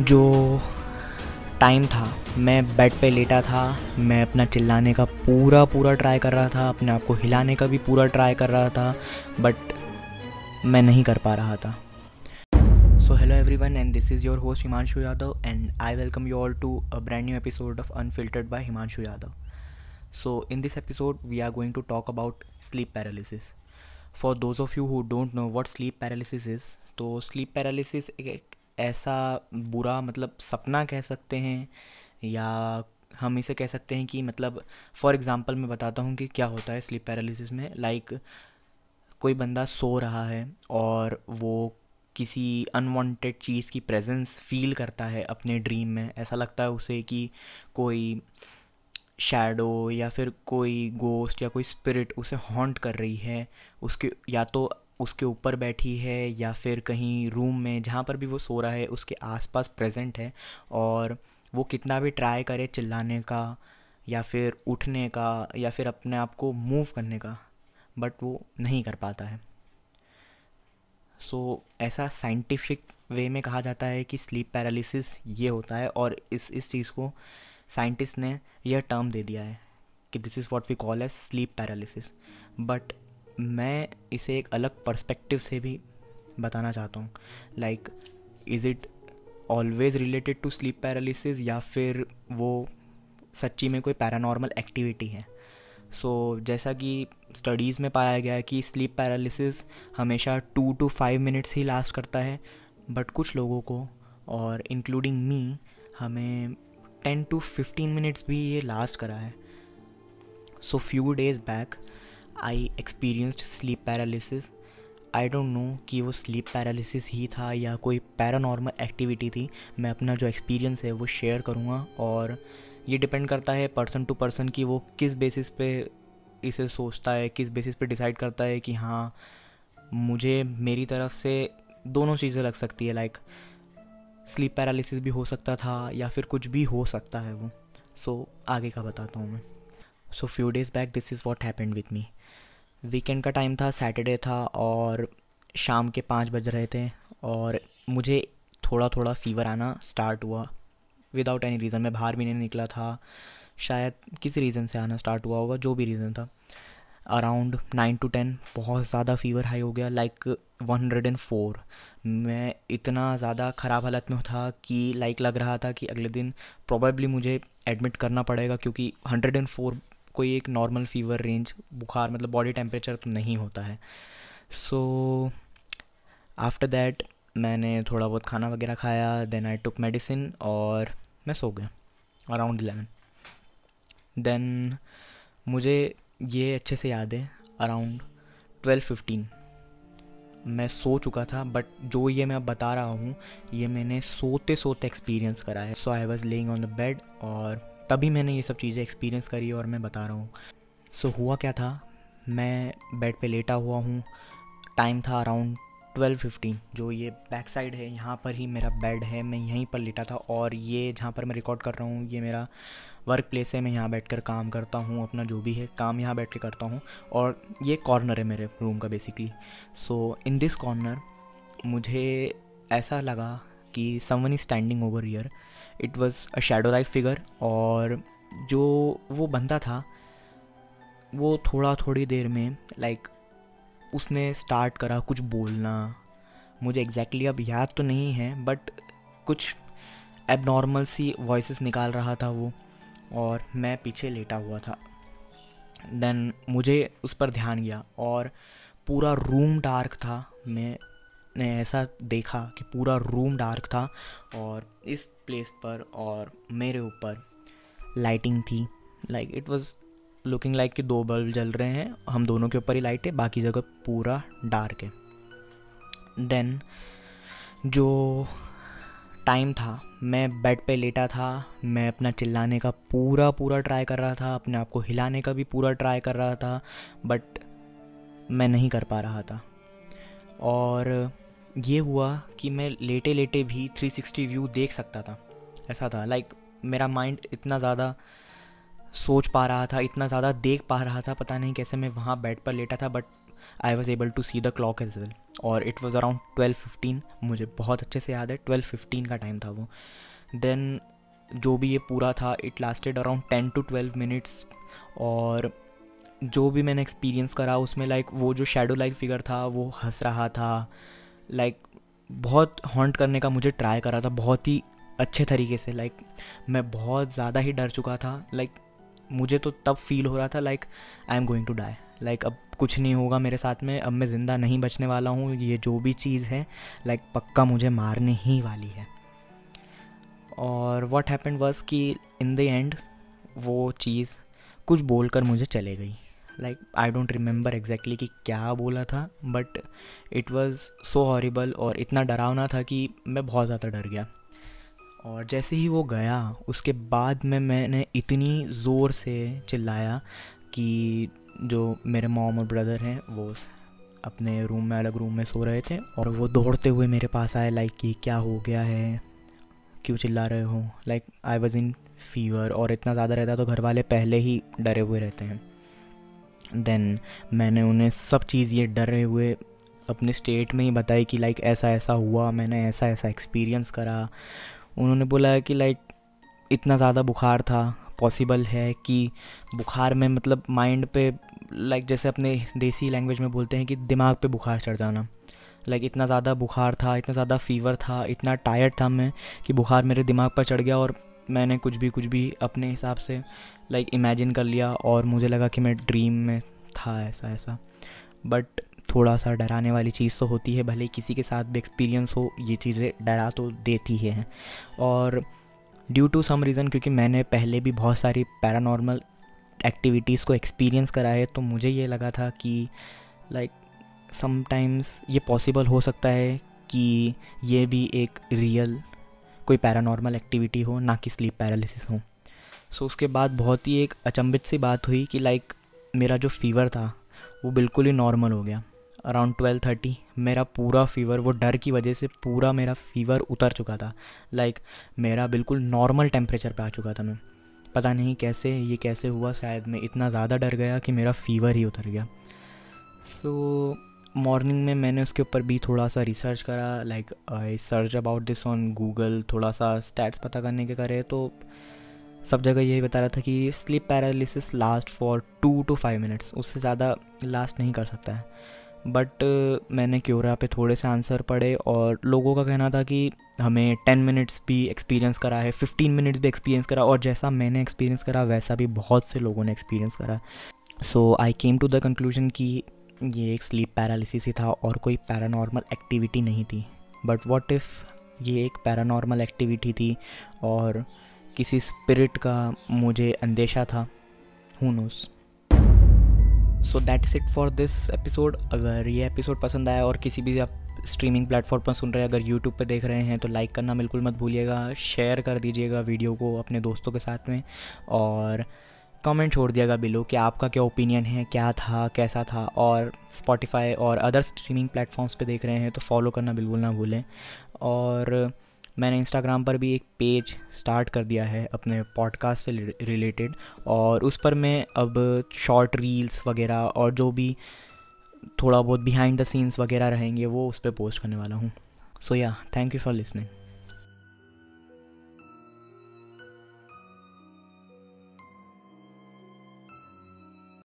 जो टाइम था, मैं बेड पे लेटा था, मैं अपना चिल्लाने का पूरा पूरा ट्राई कर रहा था, अपने आप को हिलाने का भी पूरा ट्राई कर रहा था बट मैं नहीं कर पा रहा था। So hello everyone and this is your host Himanshu Yadav and I welcome you all to a brand new episode of Unfiltered by Himanshu Yadav so in this episode we are going to talk about sleep paralysis for those of you who don't know what sleep paralysis is तो sleep paralysis एक ऐसा बुरा मतलब सपना कह सकते हैं या हम इसे कह सकते हैं कि मतलब फॉर एग्ज़ाम्पल मैं बताता हूँ कि क्या होता है स्लीप पैरालिसिस में। लाइक like, कोई बंदा सो रहा है और वो किसी अनवांटेड चीज़ की प्रेजेंस फील करता है अपने ड्रीम में। ऐसा लगता है उसे कि कोई शैडो या फिर कोई गोस्ट या कोई स्पिरिट उसे हॉन्ट कर रही है। उसके या तो उसके ऊपर बैठी है या फिर कहीं रूम में जहाँ पर भी वो सो रहा है उसके आसपास प्रेजेंट है और वो कितना भी ट्राई करे चिल्लाने का या फिर उठने का या फिर अपने आप को मूव करने का बट वो नहीं कर पाता है। सो so, ऐसा साइंटिफिक वे में कहा जाता है कि स्लीप पैरालिसिस ये होता है और इस इस चीज़ को साइंटिस्ट ने यह टर्म दे दिया है कि this is what we call as sleep paralysis but मैं इसे एक अलग पर्सपेक्टिव से भी बताना चाहता हूँ। Like is it always related to sleep paralysis या फिर वो सच्ची में कोई पैरानॉर्मल एक्टिविटी है? सो so, जैसा कि स्टडीज़ में पाया गया है कि स्लीप पैरालिसिस हमेशा टू टू फाइव मिनट्स ही लास्ट करता है बट कुछ लोगों को और इंक्लूडिंग मी हमें टेन टू फिफ्टीन मिनट्स भी ये लास्ट करा है। So few days back I experienced sleep paralysis I don't know कि वो स्लीप पैरालिसिस ही था या कोई पैरानॉर्मल एक्टिविटी थी। मैं अपना जो एक्सपीरियंस है वो शेयर करूँगा और ये डिपेंड करता है पर्सन टू पर्सन कि वो किस बेसिस पे इसे सोचता है किस बेसिस पे डिसाइड करता है कि हाँ मुझे मेरी तरफ़ से दोनों चीज़ें लग सकती है लाइक स्लीप पैरालिसिस भी हो सकता था या फिर कुछ भी हो सकता है वो। सो so, आगे का बताता हूँ मैं। So few days back this is what happened with me weekend का टाइम था, सैटरडे था और शाम के पाँच बज रहे थे और मुझे थोड़ा थोड़ा फीवर आना स्टार्ट हुआ। विदाउट एनी रीज़न मैं बाहर भी नहीं निकला था। शायद किसी रीज़न से आना स्टार्ट हुआ होगा, जो भी रीज़न था। अराउंड नाइन टू टेन बहुत ज़्यादा फीवर हाई हो गया like one hundred and four मैं इतना ज़्यादा ख़राब हालत में था कि लाइक लग रहा था कि अगले दिन प्रॉबेबली मुझे एडमिट करना पड़ेगा, क्योंकि हंड्रेड एंड फोर कोई एक नॉर्मल फीवर रेंज बुखार मतलब बॉडी टेम्परेचर तो नहीं होता है। सो आफ्टर दैट मैंने थोड़ा बहुत खाना वगैरह खाया देन आई टुक मेडिसिन और मैं सो गया अराउंड इलेवन देन मुझे ये अच्छे से याद है अराउंड ट्वेल्व फिफ्टीन मैं सो चुका था बट जो ये मैं अब बता रहा हूँ, ये मैंने सोते सोते एक्सपीरियंस करा है। So I was laying on the bed और तभी मैंने ये सब चीज़ें एक्सपीरियंस करी और मैं बता रहा हूँ। सो so, हुआ क्या था? मैं बेड पे लेटा हुआ हूँ। टाइम था अराउंड ट्वेल्व फिफ्टीन जो ये बैक साइड है यहाँ पर ही मेरा बेड है मैं यहीं पर लेटा था और ये जहाँ पर मैं रिकॉर्ड कर रहा हूँ ये मेरा वर्क प्लेस है मैं यहाँ बैठ कर काम करता हूँ अपना जो भी है काम यहाँ बैठ के करता हूँ और ये कॉर्नर है मेरे रूम का basically so in this corner मुझे ऐसा लगा कि someone is standing over here it was a shadow like figure और जो वो बंदा था वो थोड़ा थोड़ी देर में लाइक like, उसने स्टार्ट करा कुछ बोलना। मुझे एग्जैक्टली exactly अब याद तो नहीं है बट कुछ एबनॉर्मल सी वॉइस निकाल रहा था वो और मैं पीछे लेटा हुआ था। देन मुझे उस पर ध्यान गया और पूरा रूम डार्क था। मैं ने ऐसा देखा कि पूरा रूम डार्क था और इस प्लेस पर और मेरे ऊपर लाइटिंग थी। Like it was looking like कि दो बल्ब जल रहे हैं, हम दोनों के ऊपर ही लाइट है, बाकी जगह पूरा डार्क है। देन जो टाइम था, मैं बेड पे लेटा था, मैं अपना चिल्लाने का पूरा पूरा ट्राई कर रहा था, अपने आप को हिलाने का भी पूरा ट्राई कर रहा था बट मैं नहीं कर पा रहा था। और ये हुआ कि मैं लेटे लेटे भी 360 व्यू देख सकता था। ऐसा था लाइक मेरा माइंड इतना ज़्यादा सोच पा रहा था, इतना ज़्यादा देख पा रहा था, पता नहीं कैसे मैं वहाँ बेड पर लेटा था but I was able to see the clock as well और it was around twelve fifteen मुझे बहुत अच्छे से याद है ट्वेल्व फिफ्टीन का टाइम था वो। देन जो भी ये पूरा था it lasted around ten to twelve minutes और जो भी मैंने एक्सपीरियंस करा, उसमें लाइक वो जो शेडो लाइक फिगर था, वो हंस रहा था। लाइक बहुत हॉन्ट करने का मुझे ट्राई करा था बहुत ही अच्छे तरीके से लाइक मैं बहुत ज़्यादा ही डर चुका था लाइक मुझे तो तब फील हो रहा था like I am going to die like अब कुछ नहीं होगा मेरे साथ में, अब मैं ज़िंदा नहीं बचने वाला हूँ, ये जो भी चीज़ है लाइक पक्का मुझे मारने ही वाली है। और वॉट हैपन वर्स कि इन द एंड वो चीज़ कुछ बोल कर मुझे चले गई। Like I don't remember exactly कि क्या बोला था but it was so horrible और इतना डरावना था कि मैं बहुत ज़्यादा डर गया। और जैसे ही वो गया, उसके बाद में मैंने इतनी ज़ोर से चिल्लाया कि जो मेरे मॉम और ब्रदर हैं, वो अपने रूम में, अलग रूम में सो रहे थे और वो दौड़ते हुए मेरे पास आए लाइक कि क्या हो गया है? क्यों चिल्ला रहे हो? Like I was in fever और इतना ज़्यादा रहता तो घर वाले पहले ही डरे हुए रहते हैं। देन मैंने उन्हें सब चीज़ ये डरे हुए अपने स्टेट में ही बताई कि लाइक ऐसा ऐसा हुआ, मैंने ऐसा ऐसा एक्सपीरियंस करा। उन्होंने बोला कि लाइक इतना ज़्यादा बुखार था पॉसिबल है कि बुखार में मतलब माइंड पे लाइक जैसे अपने देसी लैंग्वेज में बोलते हैं कि दिमाग पे बुखार चढ़ जाना। लाइक इतना ज़्यादा बुखार था, इतना ज़्यादा फीवर था, इतना टायर्ड था मैं कि बुखार मेरे दिमाग पर चढ़ गया और मैंने कुछ भी कुछ भी अपने हिसाब से लाइक इमेजिन कर लिया और मुझे लगा कि मैं ड्रीम में था ऐसा ऐसा। बट थोड़ा सा डराने वाली चीज़ तो होती है, भले किसी के साथ भी एक्सपीरियंस हो, ये चीज़ें डरा तो देती ही है। और ड्यू टू सम रीज़न क्योंकि मैंने पहले भी बहुत सारी पैरानॉर्मल एक्टिविटीज़ को एक्सपीरियंस करा है तो मुझे ये लगा था कि लाइक समटाइम्स ये पॉसिबल हो सकता है कि ये भी एक रियल कोई पैरानॉर्मल एक्टिविटी हो ना कि स्लीप पैरालिसिस हो। सो उसके बाद बहुत ही एक अचंभित सी बात हुई कि लाइक मेरा जो फीवर था वो बिल्कुल ही नॉर्मल हो गया। अराउंड ट्वेल्व थर्टी मेरा पूरा फीवर वो डर की वजह से पूरा मेरा फीवर उतर चुका था। लाइक मेरा बिल्कुल नॉर्मल टेम्परेचर पे आ चुका था मैं। पता नहीं कैसे ये कैसे हुआ शायद मैं इतना ज़्यादा डर गया कि मेरा फीवर ही उतर गया। सो so, मॉर्निंग में मैंने उसके ऊपर भी थोड़ा सा रिसर्च करा like I search about this on Google थोड़ा सा स्टैट्स पता करने के करे तो सब जगह यही बता रहा था कि sleep paralysis last for two to five minutes उससे ज़्यादा लास्ट नहीं कर सकता है। बट uh, मैंने क्योरा पे थोड़े से आंसर पढ़े और लोगों का कहना था कि हमें टेन मिनट्स भी एक्सपीरियंस करा है फिफ्टीन मिनट्स भी एक्सपीरियंस करा और जैसा मैंने एक्सपीरियंस करा वैसा भी बहुत से लोगों ने एक्सपीरियंस करा। So I came to the conclusion कि ये एक स्लीप पैरालिसिस ही था और कोई पैरानॉर्मल एक्टिविटी नहीं थी। बट वॉट इफ़ ये एक पैरानॉर्मल एक्टिविटी थी और किसी स्पिरिट का मुझे अंदेशा था? Who knows so that's it for this episode अगर ये एपिसोड पसंद आया और किसी भी आप स्ट्रीमिंग प्लेटफॉर्म पर सुन रहे हैं, अगर यूट्यूब पर देख रहे हैं तो लाइक करना बिल्कुल मत भूलिएगा। शेयर कर दीजिएगा वीडियो को अपने दोस्तों के साथ में और कमेंट छोड़ दिएगा बिलो कि आपका क्या ओपिनियन है, क्या था, कैसा था? और स्पॉटिफाई और अदर स्ट्रीमिंग प्लेटफॉर्म्स पे देख रहे हैं तो फॉलो करना बिल्कुल ना भूलें। और मैंने इंस्टाग्राम पर भी एक पेज स्टार्ट कर दिया है अपने पॉडकास्ट से रिलेटेड और उस पर मैं अब शॉर्ट रील्स वगैरह और जो भी थोड़ा बहुत बिहाइंड द सीन्स वगैरह रहेंगे, वो उस पर पोस्ट करने वाला हूँ। सो या थैंक यू फॉर लिसनिंग